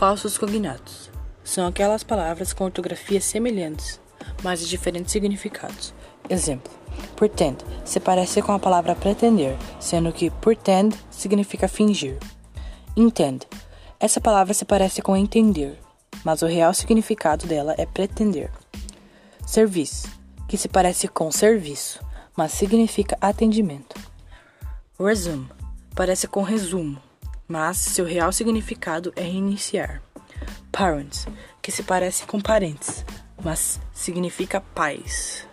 Falsos cognatos são aquelas palavras com ortografias semelhantes, mas de diferentes significados. Exemplo: pretend se parece com a palavra pretender, sendo que pretend significa fingir. Intend essa palavra se parece com entender, mas o real significado dela é pretender. Service que se parece com serviço, mas significa atendimento. Resume parece com resumo, mas seu real significado é iniciar. Parents, que se parece com parentes, mas significa pais.